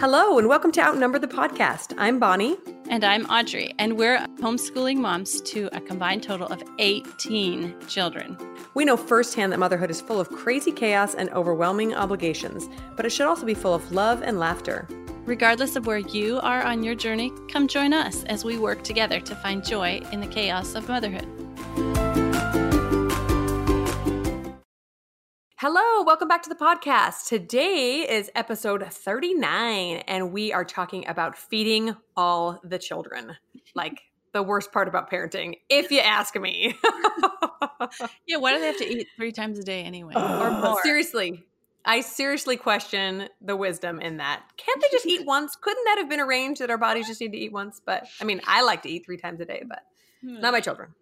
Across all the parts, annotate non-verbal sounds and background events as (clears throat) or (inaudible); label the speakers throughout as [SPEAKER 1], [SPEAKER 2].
[SPEAKER 1] Hello, and welcome to Outnumber the podcast. I'm Bonnie.
[SPEAKER 2] And I'm Audrey, and we're homeschooling moms to a combined total of 18 children.
[SPEAKER 1] We know firsthand that motherhood is full of crazy chaos and overwhelming obligations, but it should also be full of love and laughter.
[SPEAKER 2] Regardless of where you are on your journey, come join us as we work together to find joy in the chaos of motherhood.
[SPEAKER 1] Hello, welcome back to the podcast. Today is episode 39, and we are talking about feeding all the children. (laughs) Like the worst part about parenting, if you ask me. (laughs)
[SPEAKER 2] yeah, why do they have to eat three times a day anyway?
[SPEAKER 1] Or more? Seriously, I seriously question the wisdom in that. Can't they just eat (laughs) once? Couldn't that have been arranged that our bodies just need to eat once? But I mean, I like to eat three times a day, but hmm. not my children.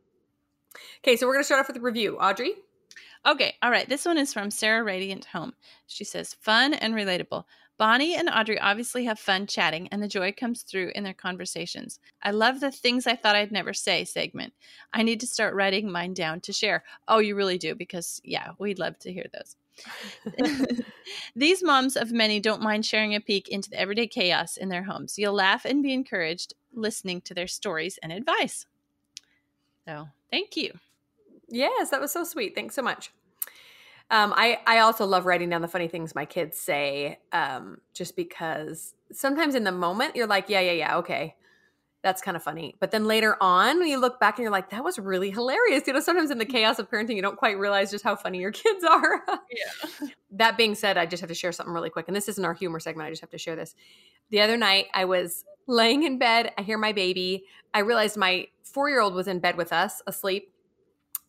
[SPEAKER 1] Okay, so we're going to start off with a review. Audrey?
[SPEAKER 2] Okay, all right. This one is from Sarah Radiant Home. She says, fun and relatable. Bonnie and Audrey obviously have fun chatting, and the joy comes through in their conversations. I love the things I thought I'd never say segment. I need to start writing mine down to share. Oh, you really do, because yeah, we'd love to hear those. (laughs) (laughs) These moms of many don't mind sharing a peek into the everyday chaos in their homes. You'll laugh and be encouraged listening to their stories and advice. So, thank you.
[SPEAKER 1] Yes, that was so sweet. Thanks so much. Um, I I also love writing down the funny things my kids say, um, just because sometimes in the moment you're like, yeah, yeah, yeah, okay, that's kind of funny. But then later on, when you look back and you're like, that was really hilarious. You know, sometimes in the chaos of parenting, you don't quite realize just how funny your (laughs) kids are.
[SPEAKER 2] yeah. (laughs)
[SPEAKER 1] That being said, I just have to share something really quick, and this isn't our humor segment. I just have to share this. The other night, I was laying in bed. I hear my baby. I realized my four year old was in bed with us, asleep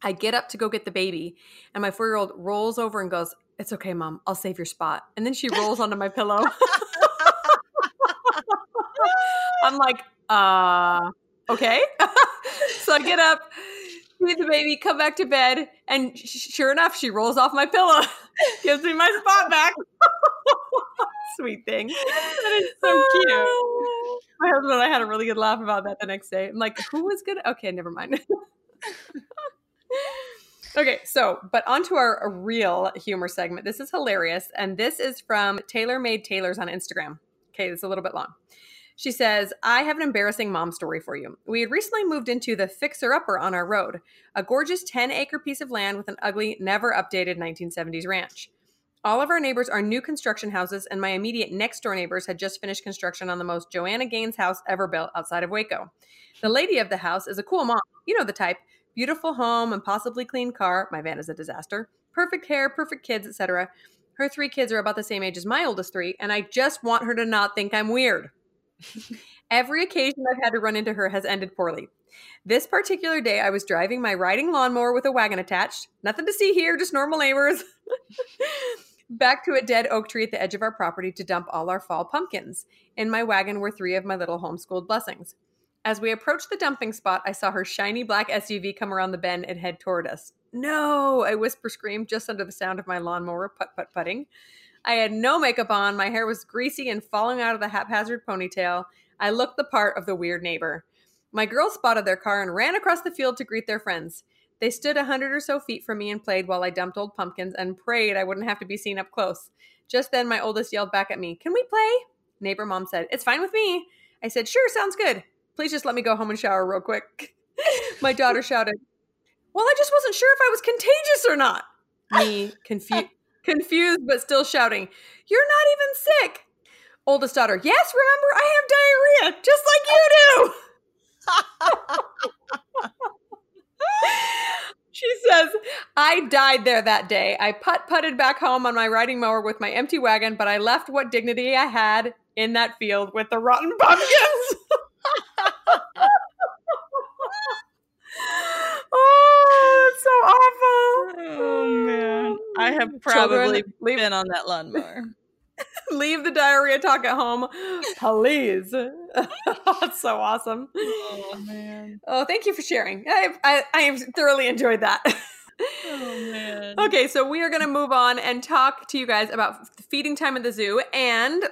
[SPEAKER 1] I get up to go get the baby, and my four year old rolls over and goes, It's okay, mom. I'll save your spot. And then she rolls onto my pillow. (laughs) I'm like, uh, okay. (laughs) so I get up, feed the baby, come back to bed, and sh- sure enough, she rolls off my pillow, (laughs) gives me my spot back. Sweet thing.
[SPEAKER 2] That is so cute.
[SPEAKER 1] My husband and I had a really good laugh about that the next day. I'm like, who was good? Okay, never mind. Okay, so but onto our real humor segment. This is hilarious, and this is from Taylor Made Tailors on Instagram. Okay, it's a little bit long. She says, I have an embarrassing mom story for you. We had recently moved into the Fixer Upper on our road, a gorgeous 10 acre piece of land with an ugly, never updated 1970s ranch. All of our neighbors are new construction houses, and my immediate next door neighbors had just finished construction on the most Joanna Gaines house ever built outside of Waco. The lady of the house is a cool mom, you know the type, beautiful home and possibly clean car. My van is a disaster. Perfect hair, perfect kids, etc. Her three kids are about the same age as my oldest three, and I just want her to not think I'm weird. (laughs) Every occasion I've had to run into her has ended poorly. This particular day, I was driving my riding lawnmower with a wagon attached. Nothing to see here, just normal neighbors. (laughs) Back to a dead oak tree at the edge of our property to dump all our fall pumpkins. In my wagon were three of my little homeschooled blessings. As we approached the dumping spot, I saw her shiny black SUV come around the bend and head toward us. No, I whisper screamed just under the sound of my lawnmower put put putting. I had no makeup on, my hair was greasy and falling out of the haphazard ponytail. I looked the part of the weird neighbor. My girls spotted their car and ran across the field to greet their friends. They stood a hundred or so feet from me and played while I dumped old pumpkins and prayed I wouldn't have to be seen up close. Just then, my oldest yelled back at me, Can we play? Neighbor mom said, It's fine with me. I said, Sure, sounds good. Please just let me go home and shower real quick. (laughs) My daughter shouted, Well, I just wasn't sure if I was contagious or not. Me, confused, (laughs) confused, but still shouting, You're not even sick. Oldest daughter, Yes, remember, I have diarrhea, just like you do. (laughs) she says, I died there that day. I putt putted back home on my riding mower with my empty wagon, but I left what dignity I had in that field with the rotten pumpkins. oh, it's so awful.
[SPEAKER 2] Oh man, I have (laughs) probably Children, been on that lawnmower. (laughs)
[SPEAKER 1] leave the diarrhea talk at home, please. (laughs) That's so awesome.
[SPEAKER 2] Oh man.
[SPEAKER 1] Oh, thank you for sharing. I I, I have thoroughly enjoyed that.
[SPEAKER 2] Oh man.
[SPEAKER 1] Okay, so we are going to move on and talk to you guys about feeding time at the zoo, and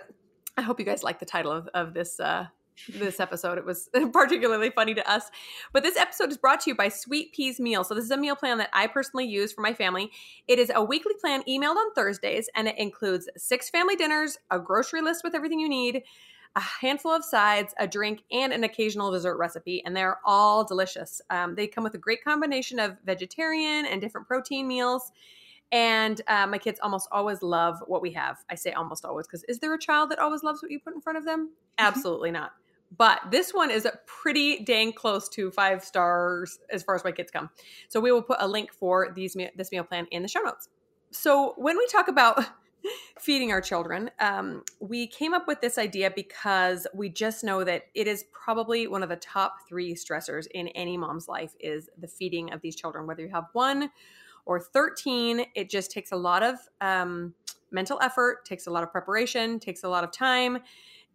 [SPEAKER 1] I hope you guys like the title of, of this uh, this episode. It was (laughs) particularly funny to us. But this episode is brought to you by Sweet Peas Meal. So this is a meal plan that I personally use for my family. It is a weekly plan emailed on Thursdays, and it includes six family dinners, a grocery list with everything you need, a handful of sides, a drink, and an occasional dessert recipe. And they're all delicious. Um, they come with a great combination of vegetarian and different protein meals. And uh, my kids almost always love what we have. I say almost always because is there a child that always loves what you put in front of them? Mm-hmm. Absolutely not. But this one is pretty dang close to five stars as far as my kids come. So we will put a link for these this meal plan in the show notes. So when we talk about (laughs) feeding our children, um, we came up with this idea because we just know that it is probably one of the top three stressors in any mom's life is the feeding of these children, whether you have one or 13 it just takes a lot of um, mental effort takes a lot of preparation takes a lot of time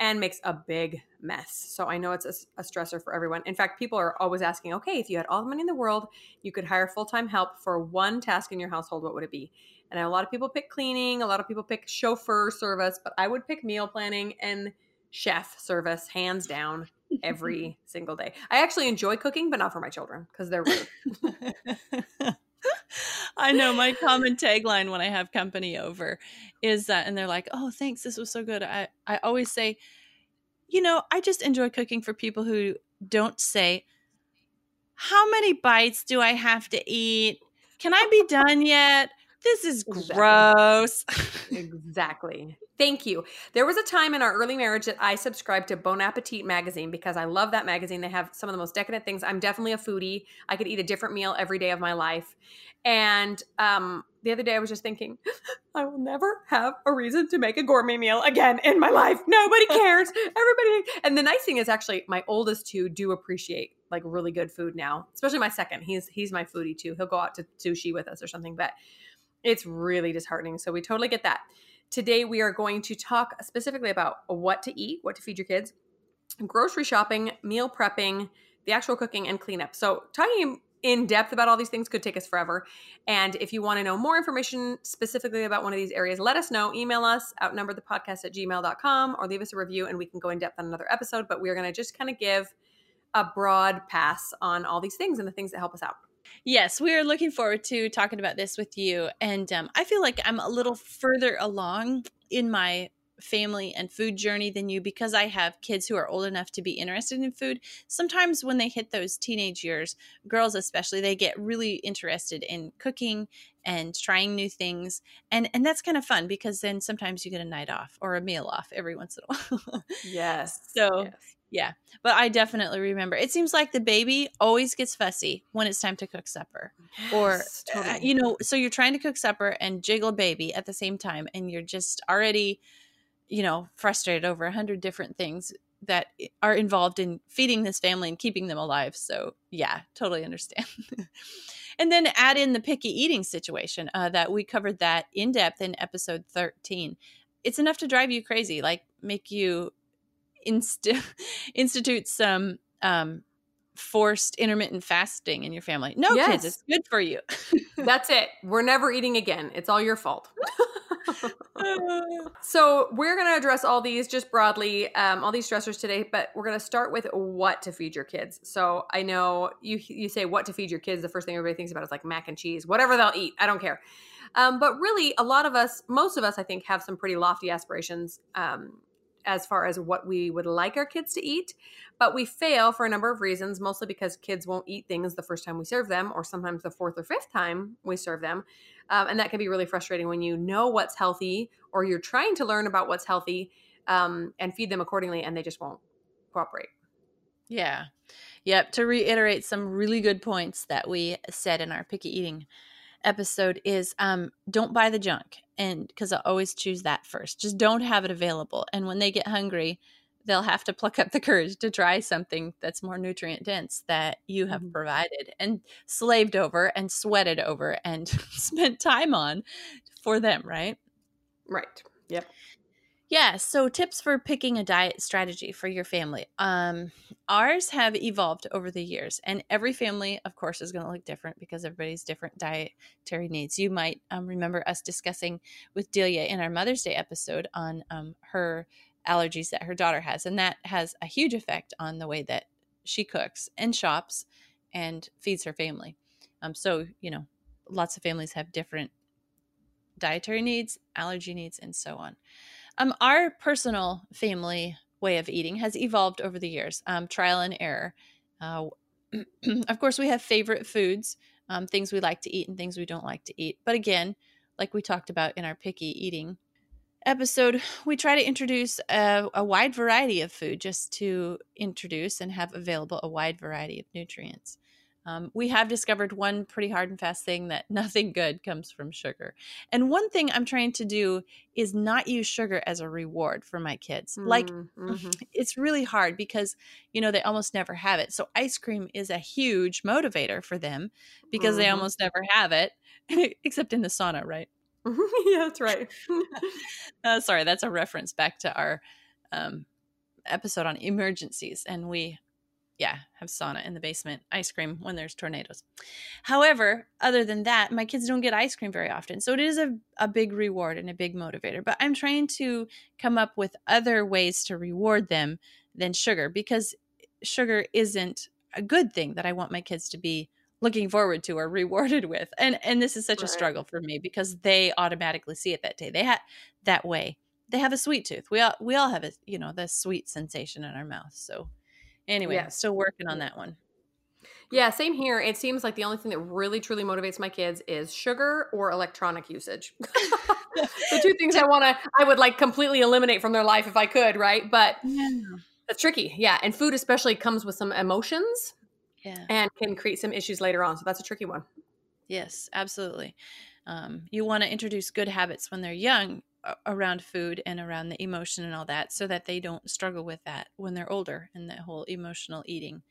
[SPEAKER 1] and makes a big mess. So i know it's a, a stressor for everyone. In fact people are always asking okay if you had all the money in the world you could hire full-time help for one task in your household what would it be? And a lot of people pick cleaning a lot of people pick chauffeur service but i would pick meal planning and chef service hands down every (laughs) single day. I actually enjoy cooking but not for my children because they're rude (laughs)
[SPEAKER 2] I know my common tagline when I have company over is that, and they're like, "Oh, thanks, this was so good." I I always say, you know, I just enjoy cooking for people who don't say, "How many bites do I have to eat? Can I be done yet?" This is exactly. gross. (laughs)
[SPEAKER 1] exactly. Thank you. There was a time in our early marriage that I subscribed to Bon Appetit magazine because I love that magazine. They have some of the most decadent things. I'm definitely a foodie. I could eat a different meal every day of my life. And um, the other day I was just thinking, (gasps) I will never have a reason to make a gourmet meal again in my life. Nobody (laughs) cares. Everybody. And the nice thing is actually my oldest two do appreciate like really good food now, especially my second. He's he's my foodie too. He'll go out to sushi with us or something, but it's really disheartening. So we totally get that. Today, we are going to talk specifically about what to eat, what to feed your kids, grocery shopping, meal prepping, the actual cooking, and cleanup. So, talking in depth about all these things could take us forever. And if you want to know more information specifically about one of these areas, let us know. Email us, outnumberthepodcast at gmail.com, or leave us a review and we can go in depth on another episode. But we're going to just kind of give a broad pass on all these things and the things that help us out.
[SPEAKER 2] Yes, we are looking forward to talking about this with you. And um, I feel like I'm a little further along in my family and food journey than you because I have kids who are old enough to be interested in food. Sometimes when they hit those teenage years, girls especially, they get really interested in cooking and trying new things. And and that's kind of fun because then sometimes you get a night off or a meal off every once in a (laughs) while.
[SPEAKER 1] yes.
[SPEAKER 2] So
[SPEAKER 1] yes.
[SPEAKER 2] Yeah, but I definitely remember. It seems like the baby always gets fussy when it's time to cook supper, yes, or uh, totally. uh, you know, so you're trying to cook supper and jiggle baby at the same time, and you're just already, you know, frustrated over a hundred different things that are involved in feeding this family and keeping them alive. So yeah, totally understand. (laughs) and then add in the picky eating situation uh, that we covered that in depth in episode 13 it's enough to drive you crazy like make you inst- (laughs) institute some um, forced intermittent fasting in your family. No, yes. kids, it's good for you. (laughs)
[SPEAKER 1] That's it. We're never eating again. It's all your fault. (laughs) so we're going to address all these just broadly, um, all these stressors today, but we're going to start with what to feed your kids. So I know you you say what to feed your kids. The first thing everybody thinks about is like mac and cheese, whatever they'll eat. I don't care. Um, but really, a lot of us, most of us, I think, have some pretty lofty aspirations um, as far as what we would like our kids to eat, but we fail for a number of reasons, mostly because kids won't eat things the first time we serve them, or sometimes the fourth or fifth time we serve them. Um, and that can be really frustrating when you know what's healthy or you're trying to learn about what's healthy um, and feed them accordingly, and they just won't cooperate.
[SPEAKER 2] Yeah. Yep. To reiterate some really good points that we said in our picky eating episode is um, don't buy the junk and because i always choose that first just don't have it available and when they get hungry they'll have to pluck up the courage to try something that's more nutrient dense that you have mm-hmm. provided and slaved over and sweated over and (laughs) spent time on for them right
[SPEAKER 1] right yep
[SPEAKER 2] yeah, so tips for picking a diet strategy for your family. Um, ours have evolved over the years, and every family, of course, is going to look different because everybody's different dietary needs. You might um, remember us discussing with Delia in our Mother's Day episode on um, her allergies that her daughter has. And that has a huge effect on the way that she cooks and shops and feeds her family. Um, so, you know, lots of families have different dietary needs, allergy needs, and so on. Um, our personal family way of eating has evolved over the years, um, trial and error. Uh, (clears throat) of course, we have favorite foods, um, things we like to eat and things we don't like to eat. But again, like we talked about in our picky eating episode, we try to introduce a, a, wide variety of food just to introduce and have available a wide variety of nutrients. Um, we have discovered one pretty hard and fast thing that (laughs) nothing good comes from sugar. And one thing I'm trying to do is not use sugar as a reward for my kids. Mm, like, (laughs) mm-hmm. it's really hard because, you know, they almost never have it. So, ice cream is a huge motivator for them because mm-hmm. they almost never have it, (laughs) except in the sauna, right?
[SPEAKER 1] yeah, that's right.
[SPEAKER 2] uh, sorry, that's a reference back to our um, episode on emergencies, and we, yeah, have sauna in the basement, ice cream when there's tornadoes. However, other than that, my kids don't get ice cream very often, so it is a, a big reward and a big motivator. But I'm trying to come up with other ways to reward them than sugar because sugar isn't a good thing that I want my kids to be looking forward to or rewarded with and and this is such right. a struggle for me because they automatically see it that day they had that way they have a sweet tooth we all we all have a you know the sweet sensation in our mouth so anyway yeah. still working on that one
[SPEAKER 1] yeah same here it seems like the only thing that really truly motivates my kids is sugar or electronic usage (laughs) the two things i want to i would like completely eliminate from their life if i could right but yeah. that's tricky yeah and food especially comes with some emotions yeah. and can create some issues later on. So that's a tricky one.
[SPEAKER 2] Yes, absolutely. Um, you want to introduce good habits when they're young around food and around the emotion and all that so that they don't struggle with that when they're older and that whole emotional eating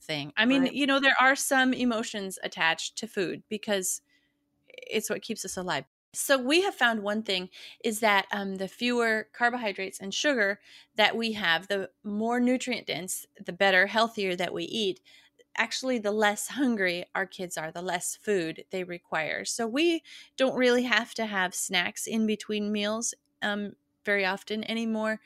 [SPEAKER 2] thing. I mean, right. you know, there are some emotions attached to food because it's what keeps us alive. So we have found one thing is that um, the fewer carbohydrates and sugar that we have, the more nutrient dense, the better, healthier that we eat, actually the less hungry our kids are, the less food they require. So we don't really have to have snacks in between meals um, very often anymore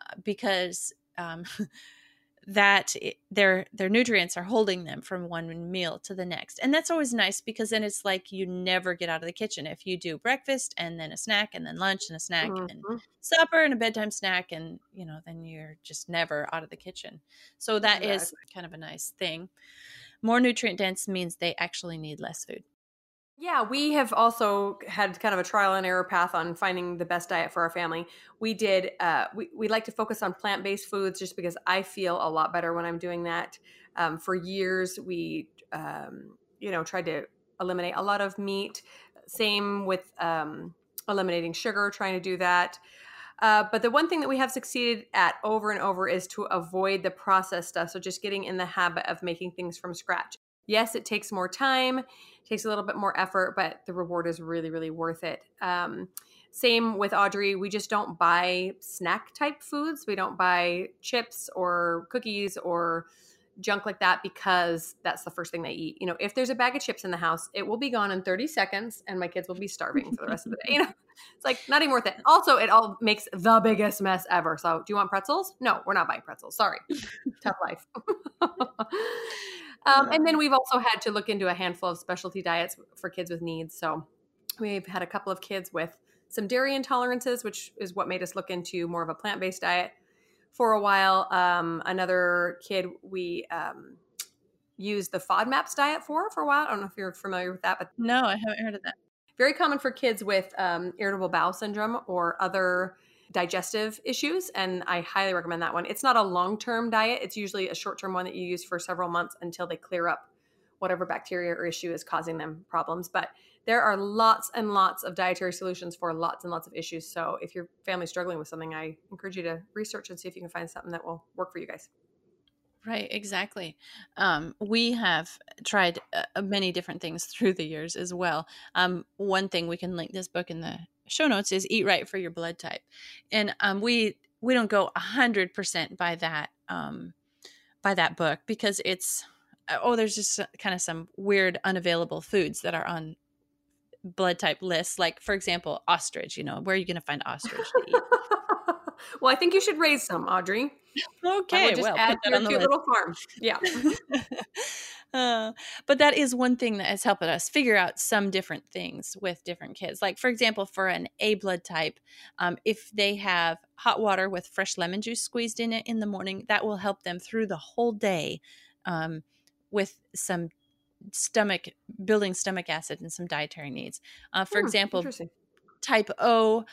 [SPEAKER 2] uh, because um, (laughs) that it, their their nutrients are holding them from one meal to the next. And that's always nice because then it's like you never get out of the kitchen. If you do breakfast and then a snack and then lunch and a snack mm-hmm. and supper and a bedtime snack and you know then you're just never out of the kitchen. So that exactly. is kind of a nice thing. More nutrient dense means they actually need less food
[SPEAKER 1] yeah, we have also had kind of a trial and error path on finding the best diet for our family. We did, uh, we, we like to focus on plant based foods just because I feel a lot better when I'm doing that. Um, for years, we, um, you know, tried to eliminate a lot of meat. Same with um, eliminating sugar, trying to do that. Uh, but the one thing that we have succeeded at over and over is to avoid the processed stuff. So just getting in the habit of making things from scratch. Yes, it takes more time takes a little bit more effort, but the reward is really, really worth it. Um, same with Audrey. We just don't buy snack type foods. We don't buy chips or cookies or junk like that because that's the first thing they eat. You know, if there's a bag of chips in the house, it will be gone in 30 seconds and my kids will be starving for the rest of the day. You know, (laughs) it's like not even worth it. Also, it all makes the biggest mess ever. So, do you want pretzels? No, we're not buying pretzels. Sorry. (laughs) Tough life. (laughs) Um, and then we've also had to look into a handful of specialty diets for kids with needs. So we've had a couple of kids with some dairy intolerances, which is what made us look into more of a plant based diet for a while. Um, another kid we um, used the FODMAPs diet for for a while. I don't know if you're familiar with that, but
[SPEAKER 2] no, I haven't heard of that.
[SPEAKER 1] Very common for kids with um, irritable bowel syndrome or other digestive issues. And I highly recommend that one. It's not a long term diet, it's usually a short term one that you use for several months until they clear up whatever bacteria or issue is causing them problems. But there are lots and lots of dietary solutions for lots and lots of issues. So if your family's struggling with something, I encourage you to research and see if you can find something that will work for you guys.
[SPEAKER 2] Right, exactly. Um, we have tried uh, many different things (laughs) through the years as well. Um, one thing we can link this book in the show notes is eat right for your blood type and um, we we don't go a hundred percent by that um, by that book because it's oh there's just kind of some weird unavailable foods that are on blood type lists like for example ostrich you know where are you going to find ostrich to eat (laughs)
[SPEAKER 1] well, I think you should raise some, Audrey.
[SPEAKER 2] Okay,
[SPEAKER 1] just
[SPEAKER 2] well,
[SPEAKER 1] add your
[SPEAKER 2] on the
[SPEAKER 1] cute
[SPEAKER 2] list.
[SPEAKER 1] little farm. Yeah. (laughs)
[SPEAKER 2] Uh, but that is one thing that has helped us figure out some different things with different kids. Like, for example, for an A blood type, um, if they have hot water with fresh lemon juice squeezed in it in the morning, that will help them through the whole day um, with some stomach building stomach acid and some dietary needs. Uh, for
[SPEAKER 1] Hmm,
[SPEAKER 2] example, type O,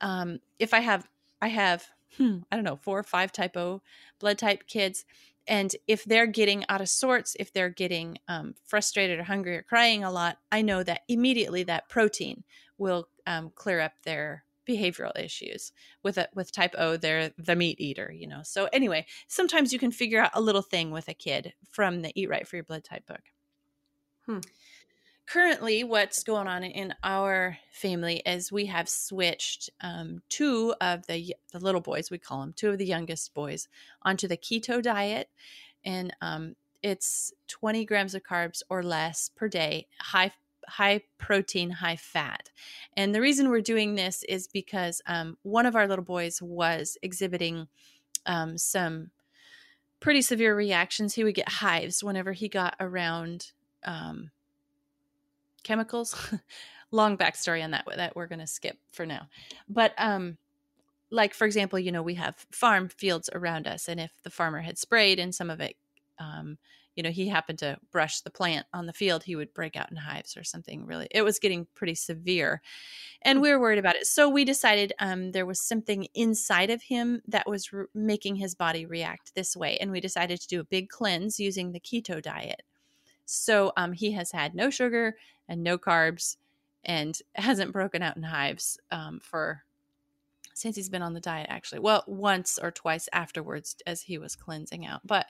[SPEAKER 2] um, if I have, I have, hmm, I don't know, four or five type O blood type kids. And if they're getting out of sorts, if they're getting um, frustrated or hungry or crying a lot, I know that immediately that protein will um, clear up their behavioral issues. With a, with type O, they're the meat eater, you know. So anyway, sometimes you can figure out a little thing with a kid from the Eat Right for Your Blood Type book.
[SPEAKER 1] Hmm.
[SPEAKER 2] Currently, what's going on in our family is we have switched um, two of the the little boys, we call them two of the youngest boys, onto the keto diet, and um, it's 20 grams of carbs or less per day, high high protein, high fat. And the reason we're doing this is because um, one of our little boys was exhibiting um, some pretty severe reactions. He would get hives whenever he got around um, chemicals. (laughs) Long backstory on that that we're going to skip for now. But um, like for example, you know, we have farm fields around us, and if the farmer had sprayed and some of it, um, you know, he happened to brush the plant on the field, he would break out in hives or something. Really, it was getting pretty severe, and we were worried about it. So we decided um, there was something inside of him that was re- making his body react this way, and we decided to do a big cleanse using the keto diet. So um, he has had no sugar and no carbs, and (laughs) hasn't broken out in hives um, for since he's been on the diet actually. Well once or twice afterwards as he was cleansing out. But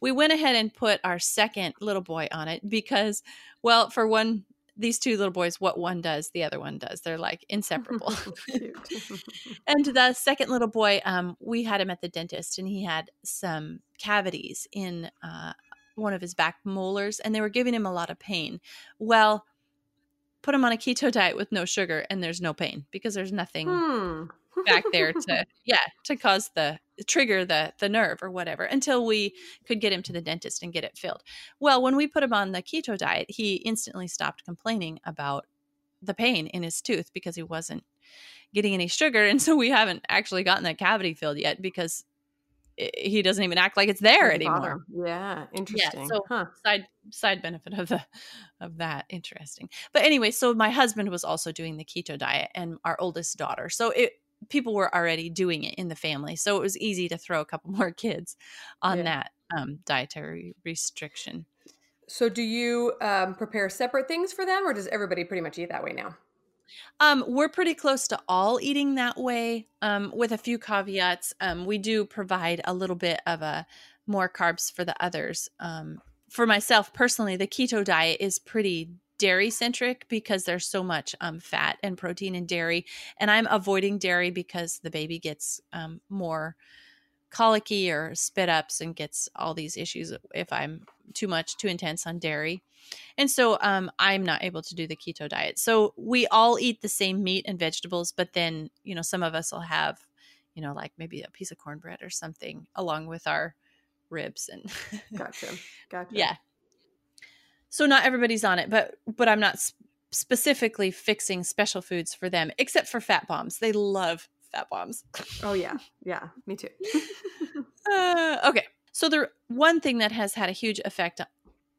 [SPEAKER 2] we went ahead and put our second little boy on it because well for one these two little boys what one does the other one does. They're like inseparable. (laughs) (laughs) And the second little boy um, we had him at the dentist and he had some cavities in uh, one of his back molars and they were giving him a lot of pain well put him on a keto diet with no sugar and there's no pain because there's nothing
[SPEAKER 1] Hmm.
[SPEAKER 2] back there to (laughs) yeah to cause the trigger the the nerve or whatever until we could get him to the dentist and get it filled well when we put him on the keto diet he instantly stopped complaining about the pain in his tooth because he wasn't getting any sugar and so we haven't actually gotten that cavity filled yet because he doesn't even act like it's there anymore.
[SPEAKER 1] Yeah, interesting.
[SPEAKER 2] Yeah, so-
[SPEAKER 1] huh.
[SPEAKER 2] side side benefit of the of that interesting but anyway so my husband was also doing the keto diet and our oldest daughter so it people were already doing it in the family so it was easy to throw a couple (laughs) more kids on
[SPEAKER 1] Yeah.
[SPEAKER 2] that um, dietary restriction
[SPEAKER 1] So, do you um, prepare separate things for them, or does everybody pretty much eat that way now?
[SPEAKER 2] Um, we're pretty close to all eating that way, um, with a few caveats. Um, we do provide a little bit of a more carbs for the others. Um, for myself personally, the keto diet is pretty dairy centric because there's so much um, fat and protein in dairy, and I'm avoiding dairy because the baby gets um, more colicky or spit ups and gets all these issues if I'm too much, too intense on dairy. And so um, I'm not able to do the keto diet. So we all eat the same meat and vegetables, but then, you know, some of us will have, you know, like maybe a piece of cornbread or something along with our ribs and (laughs)
[SPEAKER 1] Gotcha. Gotcha.
[SPEAKER 2] yeah. So not everybody's on it, but but I'm not s- specifically fixing special foods for them except for fat bombs. They love fat bombs.
[SPEAKER 1] Oh yeah. Yeah. Me too. (laughs)
[SPEAKER 2] Uh, okay. So the one thing that has had a huge effect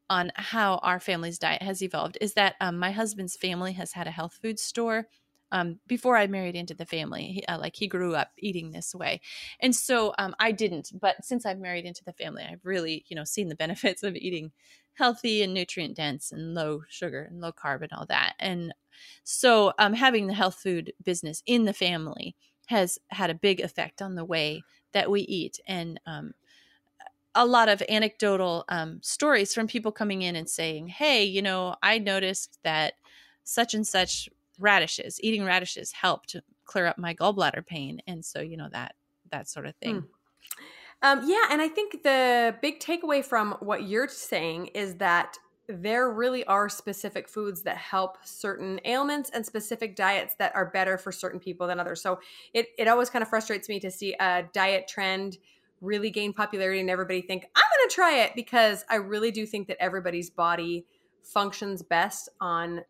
[SPEAKER 2] on how our family's diet has evolved is that um, my husband's family has had a health food store um, before I married into the family. He, uh, like he grew up eating this way, and so um, I didn't. But since I've married into the family, I've really you know seen the (laughs) benefits of eating healthy and nutrient dense and low sugar and low carb and all that. And so um, having the health food business in the family has had a big effect on the way that we eat and um, a lot of anecdotal um, stories from people coming in and saying hey you know i noticed that such and such radishes eating radishes helped clear up my gallbladder pain and so you know that that sort of thing.
[SPEAKER 1] Um, yeah, and I think the big takeaway from what you're saying is that there really are specific foods that help certain ailments and specific diets that are better for certain people than others. So it, it always kind of frustrates me to see a diet trend really gain popularity and everybody think, I'm going to try it because I really do think that everybody's body functions best on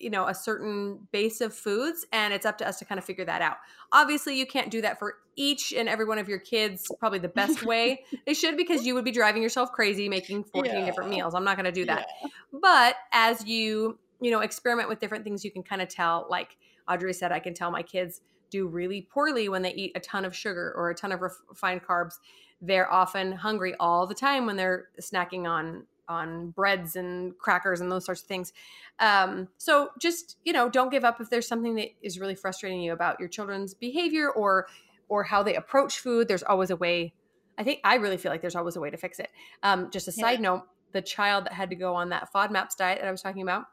[SPEAKER 1] you know a certain base of foods and it's up to us to kind of figure that out. Obviously you can't do that for each and every one of your kids probably the best way. (laughs) They should because you would be driving yourself crazy making 14 yeah. different meals. I'm not going to do that. Yeah. but as you you know experiment with different things you can kind of tell like audrey said i can tell my kids do really poorly when they eat a ton of sugar or a ton of refined carbs. They're often hungry all the time when they're snacking on on breads and crackers and those sorts of things. Um, so just you know, don't give up if there's something that is really frustrating you about your children's behavior or or how they approach food. There's always a way. I think I really feel like there's always a way to fix it. Um, just a side note: the child that had to go on that FODMAPs diet that I was talking about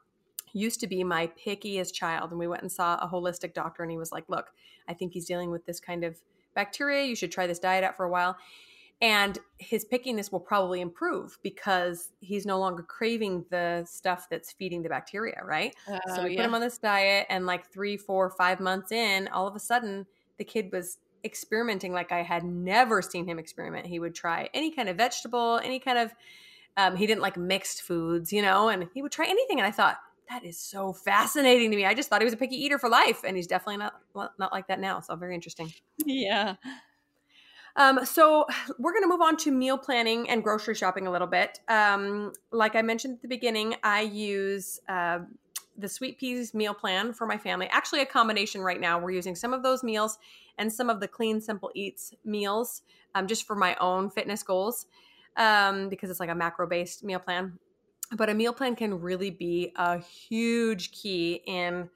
[SPEAKER 1] used to be my pickiest child, and we went and saw a holistic doctor, and he was like, "Look, I think he's dealing with this kind of bacteria. You should try this diet out for a while." And his pickiness will probably improve because he's no longer craving the stuff that's feeding the bacteria right? Uh, so we yeah. put him on this diet and like three four five months in all of a sudden the kid was experimenting like i had never seen him experiment. He would try any kind of vegetable any kind of um, he didn't like mixed foods you know and he would try anything and i thought that is so fascinating to me. I just thought he was a picky eater for life and he's definitely not not like that now. So very interesting.
[SPEAKER 2] Yeah
[SPEAKER 1] um, so (sighs) we're going to move on to meal planning and grocery shopping a little bit. Um, like I mentioned at the beginning, I use uh, the sweet peas meal plan for my family. Actually, a combination right now. We're using some of those meals and some of the clean, simple eats meals um, just for my own fitness goals um, because it's like a macro based meal plan. But a meal plan can really be a huge key in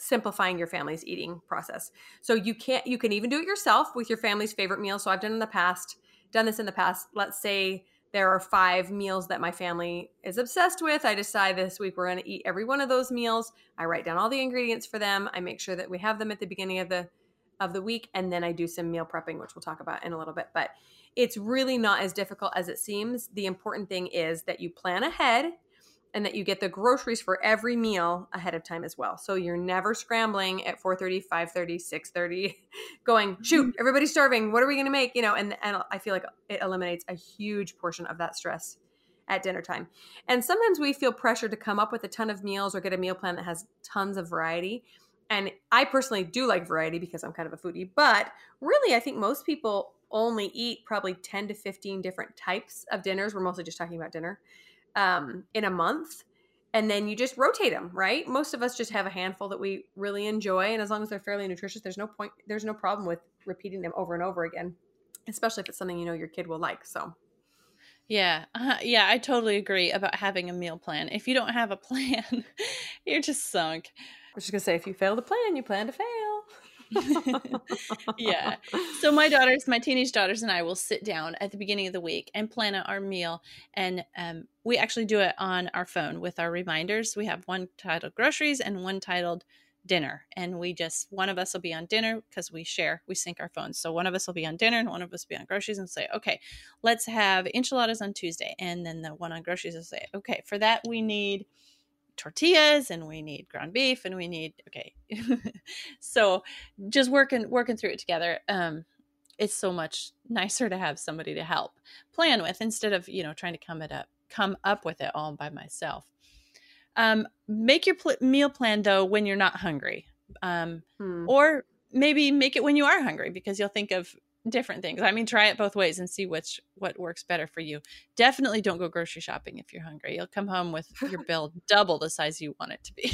[SPEAKER 1] simplifying your family's eating process. So you can't you can even do it yourself with your family's favorite meal. So I've done in the past, done this in the past. Let's say there are five meals that my family is obsessed with. I decide this week we're going to eat every one of those meals. I write down all the ingredients for them. I make sure that we have them at the beginning of the of the week and then I do some meal prepping which we'll talk about in a little bit. But it's really not as difficult as it seems. The important thing is that you plan ahead and that you get the groceries for every meal ahead of time as well. So you're never scrambling at 4:30, 5:30, 6:30 going, "Shoot, mm-hmm. everybody's starving. What are we going to make?" you know, and and I feel like it eliminates a huge portion of that stress at dinner time. And sometimes we feel pressure to come up with a ton of meals or get a meal plan that has tons of variety. And I personally do like variety because I'm kind of a foodie, but really I think most people only eat probably 10 to 15 different types of dinners. We're mostly just talking about dinner um, in a month and then you just rotate them right? Most of us just have a handful that we really enjoy and as long as they're fairly nutritious there's no point there's no problem with repeating them over and over again especially if it's something you know your kid will like so.
[SPEAKER 2] Yeah uh, yeah i totally agree about having a meal plan. If you don't have a (laughs) plan you're just sunk. I
[SPEAKER 1] was just gonna say if you fail to plan you plan to fail (laughs)
[SPEAKER 2] yeah. So my daughters, my teenage daughters, and I will sit down at the beginning of the week and plan out our meal. And um, we actually do it on our phone with our reminders. We have one titled groceries and one titled dinner. And we just, one of us will be on dinner because we share, we sync our phones. So one of us will be on dinner and one of us will be on groceries and say, okay, let's have enchiladas on Tuesday. And then the one on groceries will say, okay, for that we need tortillas and we need ground beef and we need okay (laughs) so just working working through it together um it's so much nicer to have somebody to help plan with instead of you know trying to come it up come up with it all by myself um make your pl- meal plan though when you're not hungry um hmm. or maybe make it when you are hungry because you'll think of different things. I mean, try it both ways and see which what works better for you. Definitely don't go grocery shopping if you're hungry. You'll come home with your (laughs) bill double the size you want it to be.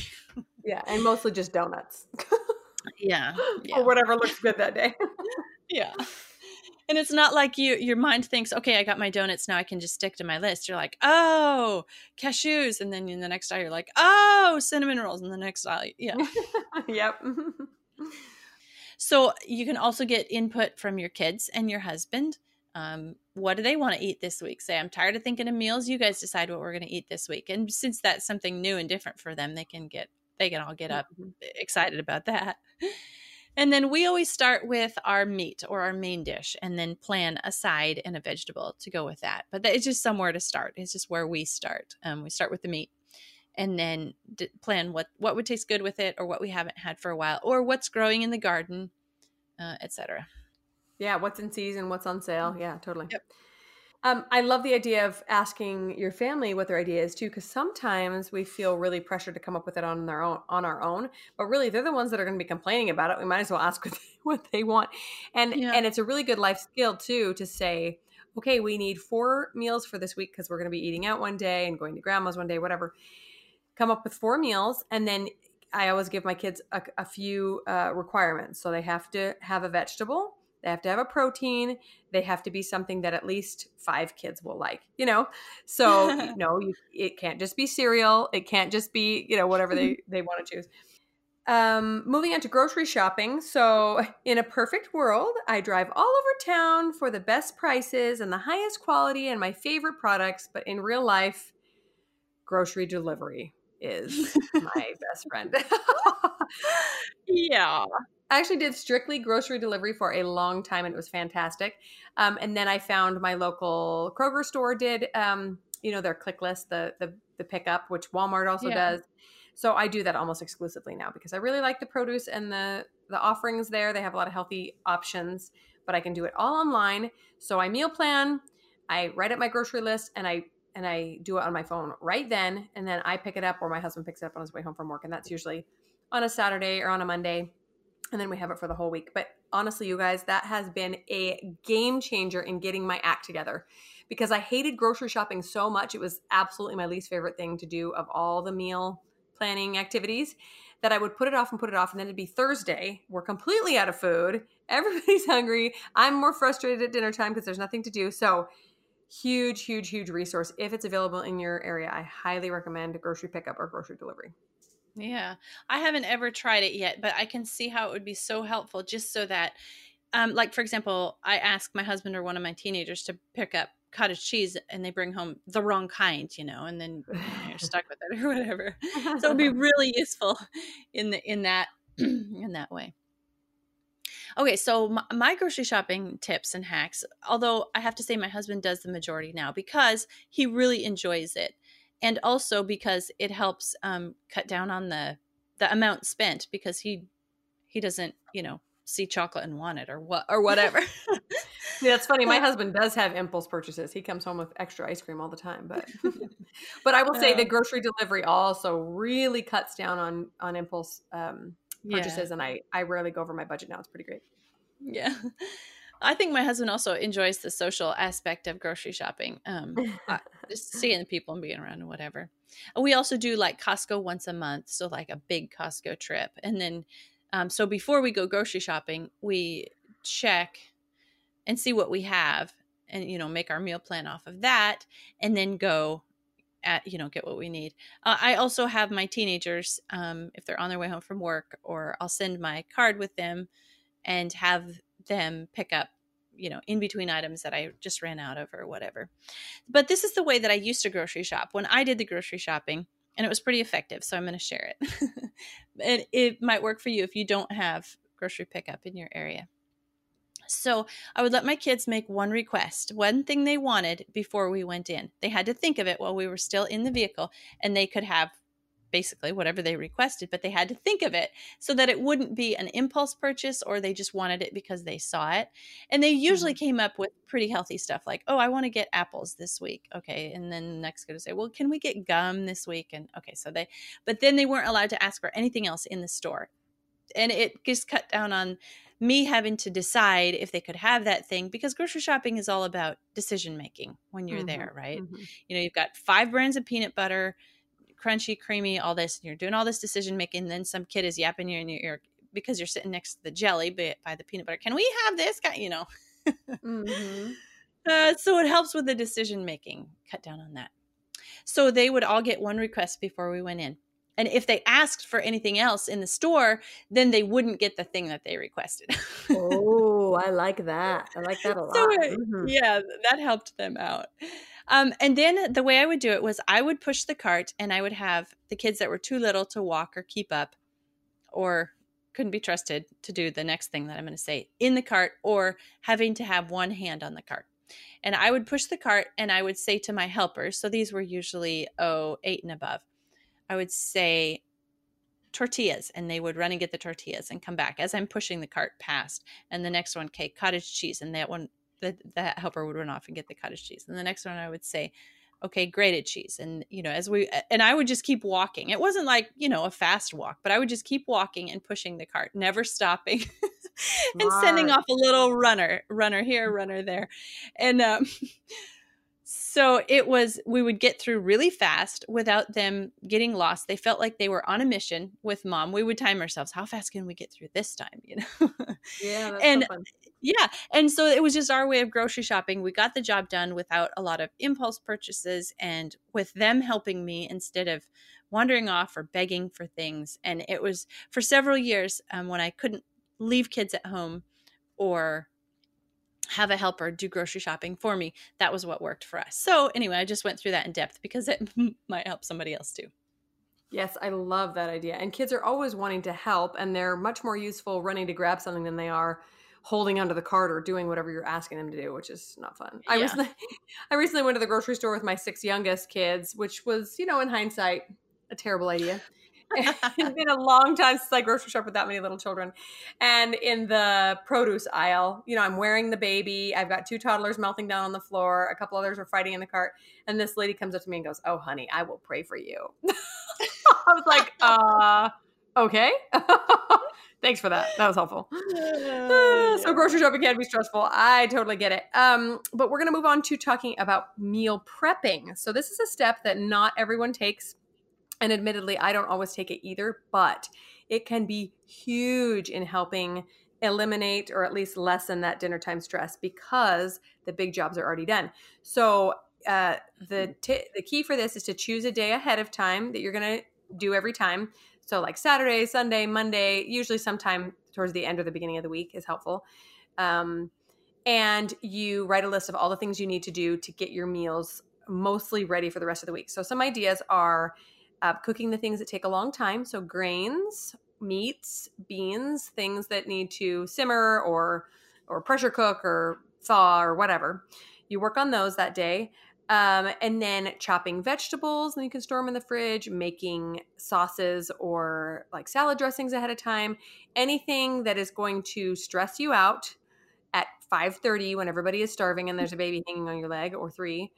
[SPEAKER 1] yeah, and mostly just donuts. (laughs)
[SPEAKER 2] yeah, (laughs)
[SPEAKER 1] yeah. Or whatever looks good that day.
[SPEAKER 2] yeah. And it's not like you your mind thinks, okay, I got my donuts now I can just stick to my list. You're like, oh, cashews, and then in the next aisle you're like, oh, cinnamon rolls, and the next aisle, yeah,
[SPEAKER 1] yep.
[SPEAKER 2] So you can also get input from your kids and your husband. Um, what do they want to eat this week? Say, I'm tired of thinking of meals. You guys decide what we're going to eat this week. And since that's something new and different for them, they can get they can all get up mm-hmm. excited about that. (laughs) And then we always start with our meat or our main dish and then plan a side and a vegetable to go with that. But it's just somewhere to start. It's just where we start. Um, we start with the meat and then d- plan what, what would taste good with it or what we haven't had for a while or what's growing in the garden, uh, etc.
[SPEAKER 1] Yeah, what's in season, what's on sale. Yeah, totally.
[SPEAKER 2] Yep.
[SPEAKER 1] Um, I love the idea of asking your family what their idea is too, because sometimes we feel really pressured to come up with it on their own, on our own. But really, they're the ones that are going to be complaining about it. We might as well ask (laughs) what they, what they want, and
[SPEAKER 2] Yeah.
[SPEAKER 1] and it's a really good life skill too to say, okay, we need four meals for this week because we're going to be eating out one day and going to grandma's one day, whatever. Come up with four meals, and then I always give my kids a, a few uh, requirements. So they have to have a vegetable, they have to have a protein, they have to be something that at least five kids will like, you know? So, (laughs) you know, you, it can't just be cereal, it can't just be, you know, whatever they, they want to choose. Um, moving on to grocery shopping. So, in a perfect world, I drive all over town for the best prices and the highest quality and my favorite products. But in real life, grocery delivery is (laughs) my best friend. (laughs)
[SPEAKER 2] yeah.
[SPEAKER 1] I actually did strictly grocery delivery for a long time and it was fantastic. Um, and then I found my local Kroger store did, um, you know, their click list, the, the, the pickup, which Walmart also
[SPEAKER 2] Yeah.
[SPEAKER 1] does. So I do that almost exclusively now because I really like the produce and the, the offerings there. They have a lot of healthy options, but I can do it all online. So I meal plan, I write up my grocery list and I and I do it on my phone right then. And then I pick it up or my husband picks it up on his way home from work. And that's usually on a Saturday or on a Monday and then we have it for the whole week. But honestly, you guys, that has been a game changer in getting my act together because I hated grocery shopping so much. It was absolutely my least favorite thing to do of all the meal planning activities that I would put it off and put it off. And then it'd be Thursday. We're completely out of food. (laughs) Everybody's hungry. I'm more frustrated at dinner time because there's nothing to do. So, huge, huge, huge resource. If it's available in your area, I highly recommend grocery pickup or grocery delivery.
[SPEAKER 2] Yeah. I haven't ever tried it yet, but I can see how it would be so helpful just so that um like for example, I ask my husband or one of my teenagers to pick up cottage cheese and they bring home the wrong kind, you know, and then you know, you're stuck with it or whatever. So it'd be (laughs) really useful in the in that (clears throat) in that way. Okay, so my, my grocery shopping tips and hacks, although I have to say my husband does the majority now because he really enjoys it and also because it helps um, cut down on the the amount spent because he he doesn't you know see chocolate and want it or what or whatever (laughs)
[SPEAKER 1] Yeah, it's funny. My (laughs) husband does have impulse purchases. He comes home with extra ice cream all the time, but (laughs) but I will say the grocery delivery also really cuts down on on impulse um,
[SPEAKER 2] yeah
[SPEAKER 1] purchases, and I I rarely go over my budget now. It's pretty great.
[SPEAKER 2] yeah (laughs) i think my husband also enjoys the social aspect of grocery shopping um (laughs) just seeing the people and being around and whatever And we also do like costco once a month so like a big costco trip and then um, so before we go grocery shopping we check and see what we have and you know make our meal plan off of that and then go at you know get what we need. Uh, i also have my teenagers um, if they're on their way home from work or i'll send my card with them and have them pick up you know in between items that i just ran out of or whatever. But this is the way that i used to grocery shop when i did the grocery shopping and it was pretty effective so i'm going to share it. (laughs) And it might work for you if you don't have grocery pickup in your area so I would let my kids make one request, one thing they wanted before we went in. They had to think of it while we were still in the vehicle, and they could have basically whatever they requested, but they had to think of it so that it wouldn't be an impulse purchase or they just wanted it because they saw it. And they usually mm-hmm. came up with pretty healthy stuff like, oh, I want to get apples this week. Okay. And then next go to say, well, can we get gum this week? And okay, so they, but then they weren't allowed to ask for anything else in the store. And it just cut down on me having to decide if they could have that thing because grocery shopping is all about decision making when you're
[SPEAKER 1] Mhm,
[SPEAKER 2] there, right?
[SPEAKER 1] mhm.
[SPEAKER 2] You know, you've got five brands of peanut butter, crunchy, creamy, all this, and you're doing all this decision making. Then some kid is yapping you in your ear because you're sitting next to the jelly by, the peanut butter. Can we have this guy? You know,
[SPEAKER 1] Mhm. (laughs)
[SPEAKER 2] uh, so it helps with the decision making. Cut down on that. So they would all get one request before we went in. And if they asked for anything else in the store, then they wouldn't get the thing that they requested. (laughs)
[SPEAKER 1] Oh, I like that. I like that a lot.
[SPEAKER 2] So it-
[SPEAKER 1] Mhm.
[SPEAKER 2] yeah, that helped them out. Um, and then the way I would do it was I would push the cart and I would have the kids that were too little to walk or keep up or couldn't be trusted to do the next thing that I'm going to say in the cart or having to have one hand on the cart. And I would push the cart and I would say to my helpers, so these were usually, oh, eight and above, I would say, tortillas and they would run and get the tortillas and come back as I'm pushing the cart past. And the next one, okay, cottage cheese. And that one, the, that helper would run off and get the cottage cheese. And the next one, I would say, okay, grated cheese. And, you know, as we, and I would just keep walking. It wasn't like, you know, a fast walk, but I would just keep walking and pushing the cart, never stopping (laughs) and sending off a little runner, runner here, runner there. And, um, (laughs) so it was we would get through really fast without them getting lost. They felt like they were on a mission with mom. We would time ourselves how fast can we get through this time? (laughs) You know?
[SPEAKER 1] Yeah
[SPEAKER 2] and
[SPEAKER 1] so
[SPEAKER 2] yeah and so it was just our way of grocery shopping. We got the job done without a lot of impulse purchases and with them helping me instead of wandering off or begging for things. And it was for several years um, when i couldn't leave kids at home or have a helper do grocery shopping for me. That was what worked for us. So, anyway, I just went through that in depth because it (laughs) might help somebody else too.
[SPEAKER 1] Yes, I love that idea. And kids are always wanting to help, and they're much more useful running to grab something than they are holding onto the cart or doing whatever you're asking them to do, which is not fun. Yeah. I recently, (laughs) I recently went to the grocery store with my six youngest kids, which was, you know, in hindsight, a terrible idea. (laughs) it's been a long time since I grocery shop with that many little children. And in the produce aisle, you know, I'm wearing the baby. I've got two toddlers melting down on the floor. A couple others are fighting in the cart. And this lady comes up to me and goes, Oh, honey, I will pray for you. (laughs) I was like, uh, okay. (laughs) Thanks for that. That was helpful. (sighs) (sighs) so grocery shopping can be stressful. I totally get it. Um, but we're going to move on to talking about meal prepping. So this is a step that not everyone takes and admittedly, I don't always take it either, but it can be huge in helping eliminate or at least lessen that dinner time stress because the big jobs are already done. So, uh, the mm-hmm. t- the key for this is to choose a day ahead of time that you're going to do every time. So, like Saturday, Sunday, Monday, usually sometime towards the end or the beginning of the week is helpful. Um, and you write a list of all the things you need to do to get your meals mostly ready for the rest of the week. So, some ideas are uh, cooking the things that take a long time. So, grains, meats, beans, things that need to simmer or or pressure cook or thaw or whatever. You work on those that day. Um, and then chopping vegetables, and you can store them in the fridge, making sauces or like salad dressings ahead of time. Anything that is going to stress you out at 5:30 when everybody is starving and there's a baby hanging on your leg or 3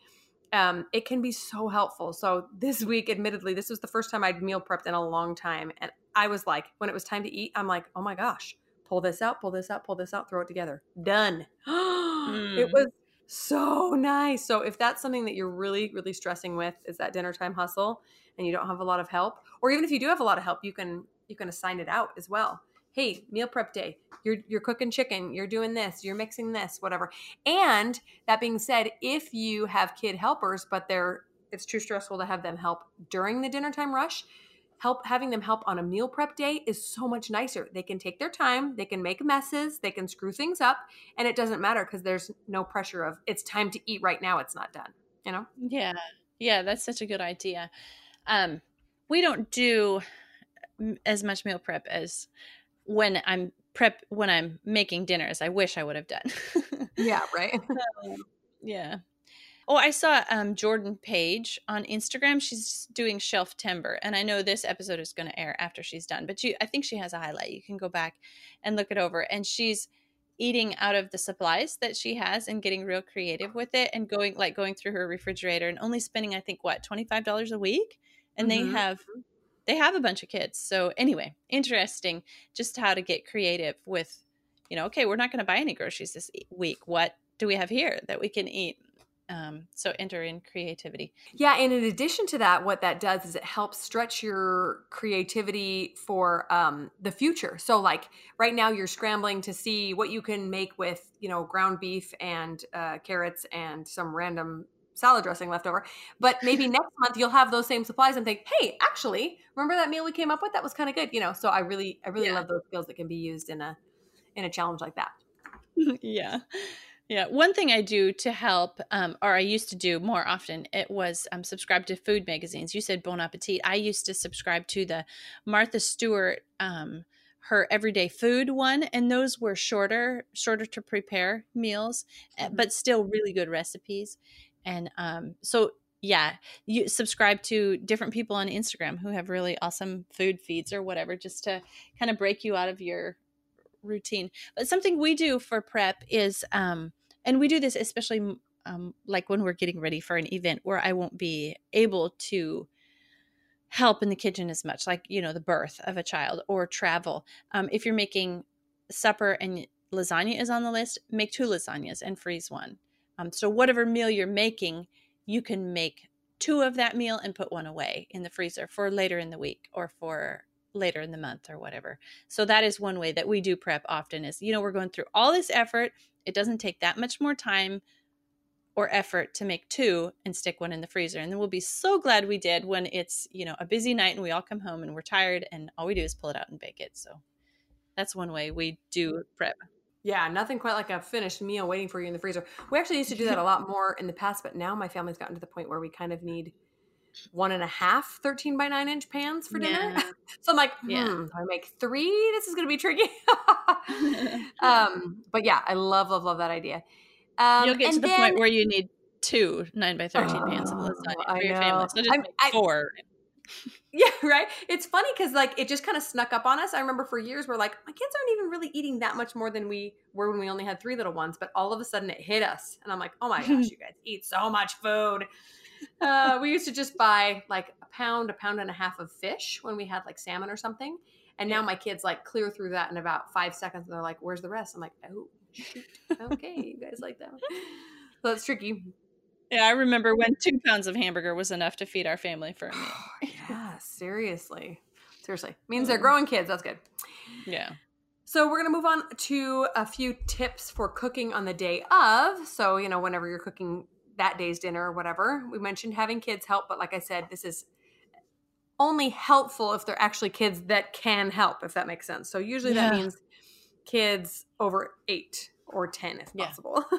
[SPEAKER 1] um, it can be so helpful. So this week, admittedly, this was the first time I'd meal prepped in a long time. And I was like, when it was time to eat, I'm like, oh my gosh, pull this out, pull this out, pull this out, throw it together. Done. mm. (gasps) It was so nice. So if that's something that you're really, really stressing with is that dinner time hustle and you don't have a lot of help, or even if you do have a lot of help, you can you can assign it out as well hey meal prep day. You're you're cooking chicken. You're doing this. You're mixing this whatever. And that being said if you have kid helpers but they're it's too stressful to have them help during the dinner time rush help having them help on a meal prep day is so much nicer. They can take their time. They can make messes. They can screw things up. And it doesn't matter because there's no pressure of it's time to eat right now. It's not done you know?
[SPEAKER 2] Yeah. Yeah that's such a good idea. Um we don't do as much meal prep as when I'm prep when I'm making dinners. I wish I would have done. (laughs)
[SPEAKER 1] yeah, right.
[SPEAKER 2] um, yeah. Oh, I saw um, Jordan Page on Instagram. She's doing shelf timber, and I know this episode is going to air after she's done. But you, I think she has a highlight. You can go back and look it over. And she's eating out of the supplies that she has and getting real creative with it, and going like going through her refrigerator and only spending I think what twenty five dollars a week, and mm-hmm. they have they have a bunch of kids. So anyway, interesting just how to get creative with, you know, okay, we're not going to buy any groceries this week. What do we have here that we can eat? Um, so enter in creativity.
[SPEAKER 1] Yeah, and in addition to that, what that does is it helps stretch your creativity for um, the future. So, like right now, you're scrambling to see what you can make with you know ground beef and uh, carrots and some random salad dressing left over. But maybe next month you'll have those same supplies and think, hey, actually, remember that meal we came up with? That was kind of good. You know, so I really, I really yeah. love those skills that can be used in a in a challenge like that. (laughs)
[SPEAKER 2] yeah. Yeah, one thing I do to help, um, or I used to do more often, it was um, subscribe to food magazines. You said Bon Appetit. I used to subscribe to the Martha Stewart, um, her everyday food one and those were shorter shorter to prepare meals eh,
[SPEAKER 1] Mhm.
[SPEAKER 2] but still really good recipes and um, so yeah you subscribe to different people on instagram who have really awesome food feeds or whatever just to kind of break you out of your routine. But something we do for prep is um, and we do this especially um, like when we're getting ready for an event where i won't be able to help in the kitchen as much like you know the birth of a child or travel. Um, if you're making supper and lasagna is on the list make two lasagnas and freeze one um, so whatever meal you're making you can make two of that meal and put one away in the freezer for later in the week or for later in the month or whatever so that is one way that we do prep often is you know we're going through all this effort it doesn't take that much more time or effort to make two and stick one in the freezer. And then we'll be so glad we did when it's, you know, a busy night and we all come home and we're tired and all we do is pull it out and bake it. So that's one way we do prep.
[SPEAKER 1] Yeah, nothing quite like a finished meal waiting for you in the freezer. We actually used to do that a (laughs) lot more in the past, but now my family's gotten to the point where we kind of need one and a half 13 by 9 inch pans for dinner.
[SPEAKER 2] Yeah. (laughs)
[SPEAKER 1] so I'm like, hmm,
[SPEAKER 2] Yeah.
[SPEAKER 1] I make three? This is going to be tricky. (laughs) um, but yeah, I love, love, love that idea. Um,
[SPEAKER 2] You'll get to the
[SPEAKER 1] then-
[SPEAKER 2] point where you need two nine by 13 pans of
[SPEAKER 1] Oh,
[SPEAKER 2] lasagna
[SPEAKER 1] I
[SPEAKER 2] for your family. So just
[SPEAKER 1] I'm-
[SPEAKER 2] make
[SPEAKER 1] I-
[SPEAKER 2] four. (laughs)
[SPEAKER 1] Yeah, right. It's funny because like it just kind of snuck up on us. I remember for years we're like, my kids aren't even really eating that much more than we were when we only had three little ones. But all of a sudden it hit us, and I'm like, oh my gosh, (laughs) you guys eat so much food. Uh, we used to just buy like a pound, a pound and a half of fish when we had like salmon or something. And now my kids like clear through that in about five seconds, and they're like, "Where's the rest?" I'm like, "Oh, shoot. okay, you guys like that." One. So it's tricky.
[SPEAKER 2] Yeah, I remember when two pounds of hamburger was enough to feed our family for a meal. (gasps)
[SPEAKER 1] yeah, seriously, seriously means they're
[SPEAKER 2] Mm.
[SPEAKER 1] growing kids. That's good.
[SPEAKER 2] Yeah.
[SPEAKER 1] So we're going to move on to a few tips for cooking on the day of. So, you know, whenever you're cooking that day's dinner or whatever, we mentioned having kids help, but like I said, this is only helpful if they're actually kids that can help, if that makes sense. So usually that means kids over 8 or 10 if
[SPEAKER 2] Yeah.
[SPEAKER 1] possible. (laughs)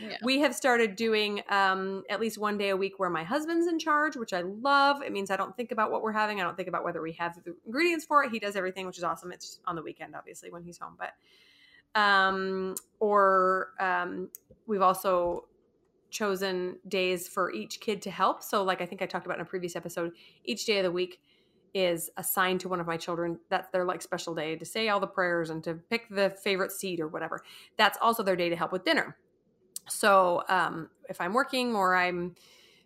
[SPEAKER 2] Yeah.
[SPEAKER 1] We have started doing um, at least one day a week where my husband's in charge, which I love. It means I don't think about what we're having. I don't think about whether we have the ingredients for it. He does everything, which is awesome. It's on the weekend, obviously, when he's home. But um, or um, we've also chosen days for each kid to help. So, like I think I talked about in a previous episode, each day of the week is assigned to one of my children. That's their like special day to say all the prayers and to pick the favorite seat or whatever. That's also their day to help with dinner. So um, if I'm working or I'm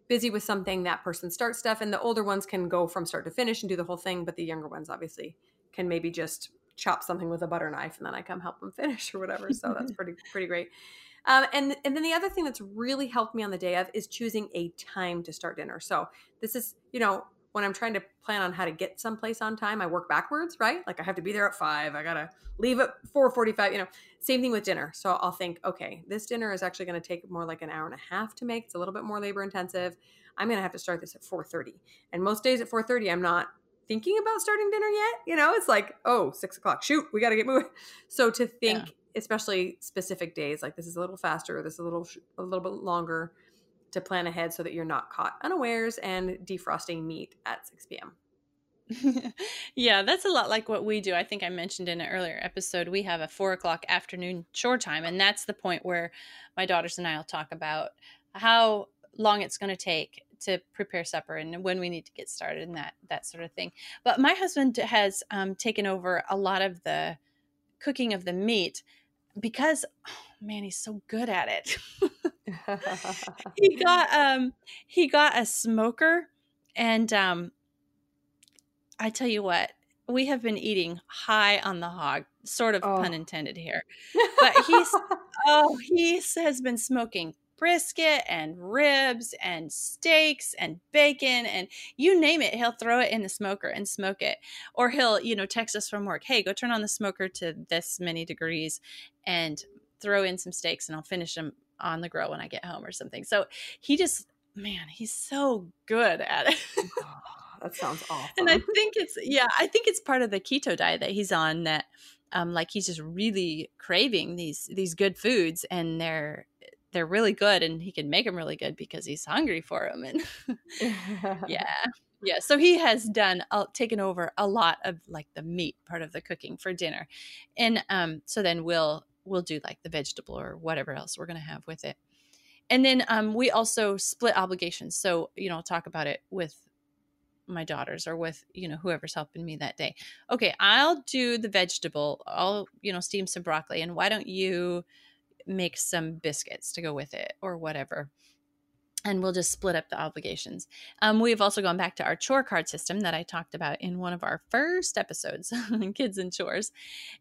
[SPEAKER 1] busy with something, that person starts stuff, and the older ones can go from start to finish and do the whole thing. But the younger ones obviously can maybe just chop something with a butter knife, and then I come help them (laughs) finish or whatever. So that's pretty (laughs) pretty great. Um, and and then the other thing that's really helped me on the day of is choosing a time to start dinner. So this is you know when I'm trying to plan on how to get someplace on time, I work backwards, right? Like I have to be there at five. I gotta leave at four forty-five. You know, same thing with dinner. So I'll think, okay, this dinner is actually going to take more like an hour and a half to make. It's a little bit more labor intensive. I'm going to have to start this at four thirty. And most days at four thirty, I'm not thinking about starting dinner yet. You know, it's like, oh, six o'clock. Shoot, we got to get moving. (laughs) So to think,
[SPEAKER 2] Yeah.
[SPEAKER 1] especially specific days, like this is a little faster, this is a little a little bit longer to plan ahead so that you're not caught unawares and defrosting meat at 6 p.m. (laughs)
[SPEAKER 2] yeah, that's a lot like what we do. I think I mentioned in an earlier episode, we have a four o'clock afternoon chore time, and that's the point where my daughters and I will talk about how long it's going to take to prepare supper and when we need to get started and that that sort of thing. But my husband has um, taken over a lot of the cooking of the meat because, oh, man, he's so good at it. (laughs) (laughs) he got um he got a smoker and um I tell you what, we have been eating high on the hog, sort of
[SPEAKER 1] Oh.
[SPEAKER 2] pun intended here. But he's (laughs) oh, he has been smoking brisket and ribs and steaks and bacon and you name it, he'll throw it in the smoker and smoke it. Or he'll, you know, text us from work, "Hey, go turn on the smoker to this many degrees and throw in some steaks and I'll finish them on the grill when I get home or something." So, he just man, he's so good at it. (laughs)
[SPEAKER 1] that sounds awful.
[SPEAKER 2] and I think it's yeah, I think it's part of the keto diet that he's on that um like he's just really craving these these good foods and they're they're really good and he can make them really good because he's hungry for them and (laughs) (laughs) yeah yeah so he has done uh, taken over a lot of like the meat part of the cooking for dinner and um so then we'll we'll do like the vegetable or whatever else we're going to have with it. And then um we also split obligations. So you know talk about it with my daughters or with you know whoever's helping me that day. Okay i'll do the vegetable. I'll you know steam some broccoli and why don't you make some biscuits to go with it or whatever and we'll just split up the obligations. Um, we've also gone back to our chore card system that I talked about in one of our first episodes, (laughs) Kids and Chores.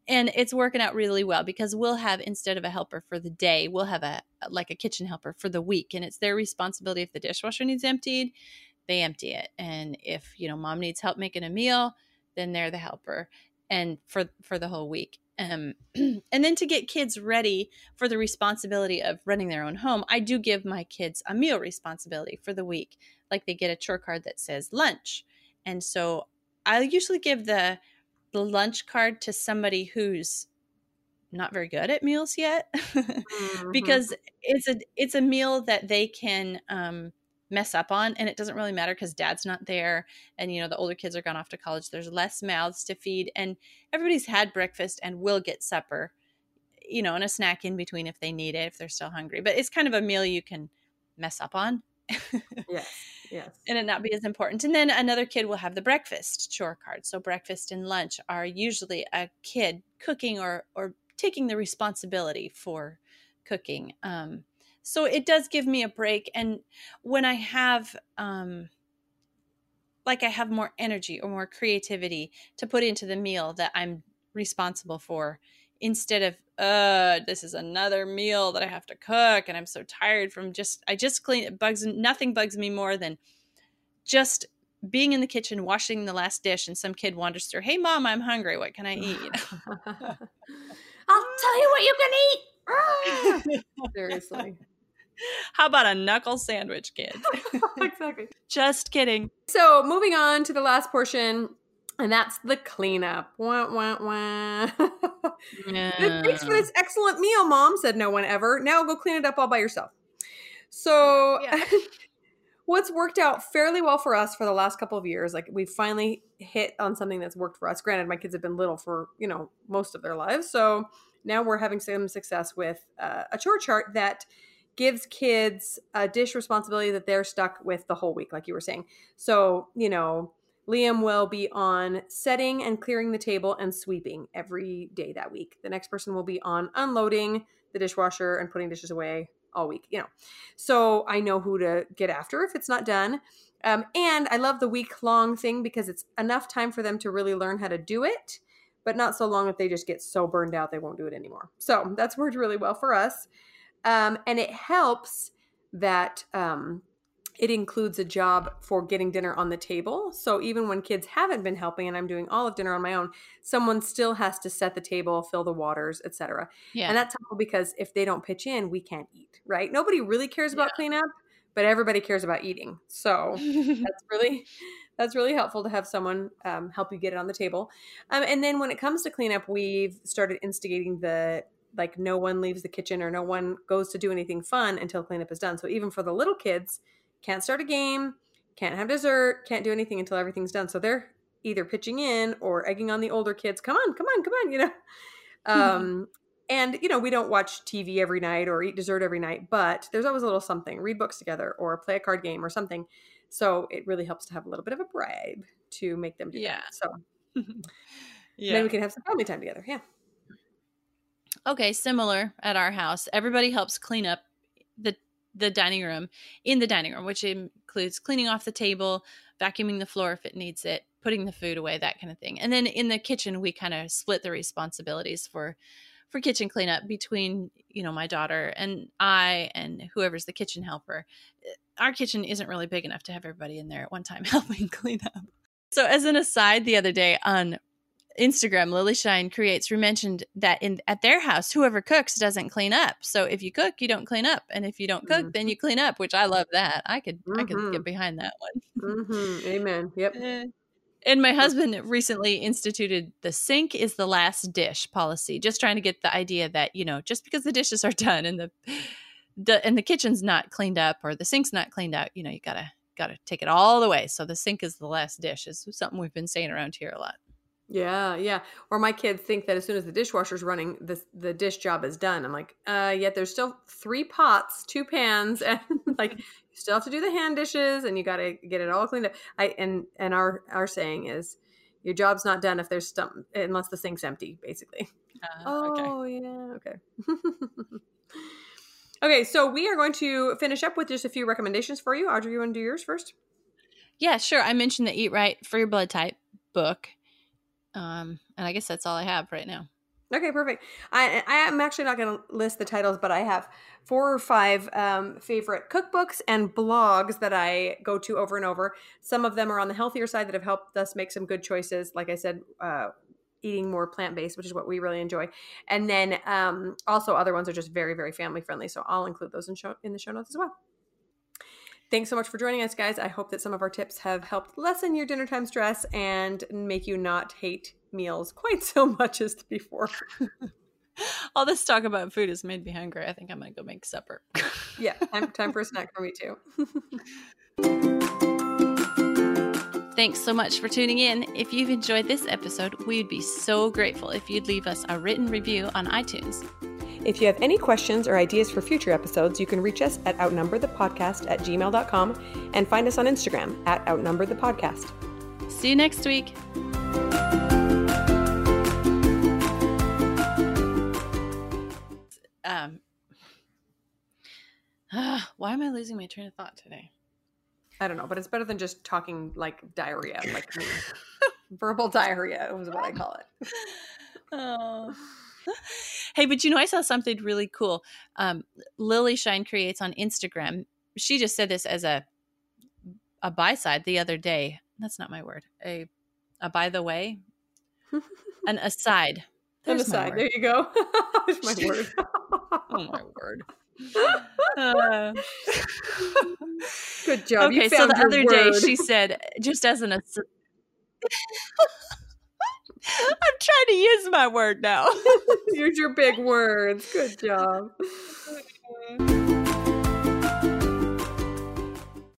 [SPEAKER 2] And it's working out really well because we'll have, instead of a helper for the day, we'll have a like a kitchen helper for the week. And it's their responsibility if the dishwasher needs emptied, they empty it. And if, you know, mom needs help making a meal, then they're the helper and for for the whole week um, (clears throat) and then to get kids ready for the responsibility of running their own home, I do give my kids a meal responsibility for the week. Like they get a chore card that says lunch. And so I usually give the the lunch card to somebody who's not very good at meals yet (laughs) mm-hmm. because it's a it's a meal that they can um, mess up on and it doesn't really matter because dad's not there and you know the older kids are gone off to college there's less mouths to feed and everybody's had breakfast and will get supper you know and a snack in between if they need it if they're still hungry but it's kind of a meal you can mess up on. (laughs)
[SPEAKER 1] Yes yes.
[SPEAKER 2] And it not be as important and then another kid will have the breakfast chore card so breakfast and lunch are usually a kid cooking or or taking the responsibility for cooking um so it does give me a break and when i have um like i have more energy or more creativity to put into the meal that i'm responsible for instead of uh this is another meal that i have to cook and i'm so tired from just i just clean it bugs nothing bugs me more than just being in the kitchen washing the last dish and some kid wanders through hey mom i'm hungry. What can i eat? (laughs)
[SPEAKER 1] I'll tell you what you can eat. (laughs) Seriously
[SPEAKER 2] How about a knuckle sandwich, kid? (laughs)
[SPEAKER 1] exactly.
[SPEAKER 2] Just kidding.
[SPEAKER 1] So, moving on to the last portion, and that's the cleanup. Wah, wah, wah. (laughs) yeah. Thanks for this excellent meal, Mom, said no one ever. Now go clean it up all by yourself. So, yeah. (laughs) what's worked out fairly well for us for the last couple of years, like we finally hit on something that's worked for us. Granted, my kids have been little for, you know, most of their lives. So, now we're having some success with uh, a chore chart that gives kids a dish responsibility that they're stuck with the whole week, like you were saying. So, you know, Liam will be on setting and clearing the table and sweeping every day that week. The next person will be on unloading the dishwasher and putting dishes away all week, you know. So I know who to get after if it's not done. Um, and I love the week long thing because it's enough time for them to really learn how to do it, but not so long if they just get so burned out they won't do it anymore. So that's worked really well for us. Um, and it helps that um, it includes a job for getting dinner on the table. So even when kids haven't been helping and I'm doing all of dinner on my own, someone still has to set the table, fill the waters, etc. Yeah. And that's helpful because if they don't pitch in, we can't eat, right? Nobody really cares about yeah. cleanup, but everybody cares about eating. So (laughs) that's really that's really helpful to have someone um, help you get it on the table. Um, and then when it comes to cleanup, we've started instigating the like no one leaves the kitchen or no one goes to do anything fun until cleanup is done. So even for the little kids, can't start a game, can't have dessert, can't do anything until everything's done. So they're either pitching in or egging on the older kids, come on, come on, come on, you know. (laughs) Um, and you know, we don't watch TV every night or eat dessert every night, but there's always a little something. Read books together or play a card game or something. So it really helps to have a little bit of a bribe to make them do yeah. that. So (laughs) yeah. then we can have some family time together. Yeah.
[SPEAKER 2] Okay, similar at our house. Everybody helps clean up the the dining room in the dining room, which includes cleaning off the table, vacuuming the floor if it needs it, putting the food away, that kind of thing. And then in the kitchen, we kind of split the responsibilities for for kitchen cleanup between you know my daughter and I and whoever's the kitchen helper. Uh, our kitchen isn't really big enough to have everybody in there at one time (laughs) helping clean up. So as an aside, the other day on Instagram, Lily Shine creates, we mentioned that in at their house, whoever cooks doesn't clean up. So if you cook, you don't clean up, and if you don't cook, mm-hmm. then you clean up. Which I love that. I could mm-hmm. I could get mm-hmm. behind that
[SPEAKER 1] one. mm-hmm. Amen. Yep. (laughs)
[SPEAKER 2] Eh. And my husband recently instituted the sink is the last dish policy, just trying to get the idea that you know just because the dishes are (laughs) done and the the and the kitchen's not cleaned up or the sink's not cleaned out, you know, you gotta gotta take it all the way. So the sink is the last dish. Is something we've been saying around here a lot.
[SPEAKER 1] Yeah, yeah. Or my kids think that as soon as the dishwasher's running, the the dish job is done. I'm like, uh, yet there's still three pots, two pans, (laughs) and like (laughs) you still have to do the hand dishes, and you got to get it all cleaned up. I and and our our saying is, your job's not done if there's some unless the sink's empty, basically.
[SPEAKER 2] Uh,
[SPEAKER 1] oh yeah, okay. (laughs) okay, so we are going to finish up with just a few recommendations for you. Audrey, you want to do yours first?
[SPEAKER 2] Yeah, sure. I mentioned the Eat Right for Your Blood Type book. Um, and I guess that's all I have right now.
[SPEAKER 1] Okay, perfect. I I am actually not going to list the titles, but I have four or five um, favorite cookbooks and blogs that I go to over and over. Some of them are on the healthier side that have helped us make some good choices. Like I said, uh, eating more plant based, which is what we really enjoy. And then um, also other ones are just very very family friendly. So I'll include those in show in the show notes as well. Thanks so much for joining us, guys. I hope that some of our tips have helped lessen your dinner time stress and make you not hate meals quite (laughs) so much as before. (laughs)
[SPEAKER 2] All this talk about food has made me hungry. I think I might go make supper. (laughs)
[SPEAKER 1] yeah, time, time for a snack for me too.
[SPEAKER 2] Thanks so much for tuning in. If you've enjoyed this episode, we'd be so grateful if you'd leave us a written review on iTunes.
[SPEAKER 1] If you have any questions or ideas for future episodes, you can reach us at outnumberthepodcast at gmail.com and find us on Instagram at outnumberthepodcast.
[SPEAKER 2] See you next week. Um, uh, (sighs) why am I losing my train of thought today?
[SPEAKER 1] I don't know, but it's better than just talking like diarrhea, like (laughs) verbal diarrhea was what I call it. (laughs)
[SPEAKER 2] Oh. (laughs) hey, but you know, I saw something really cool. Um, Lily Shine creates on Instagram. She just said this as a a by side the other day. That's not my word. A a by the way, (laughs) an aside.
[SPEAKER 1] There's an aside. There you go. (laughs) There's my word.
[SPEAKER 2] oh my word. Uh,
[SPEAKER 1] Good job.
[SPEAKER 2] Okay, so the other word. day she said, just as an aside. (laughs) I'm trying to use my word now. (laughs)
[SPEAKER 1] use your big words. Good job. (laughs) Mm-hmm.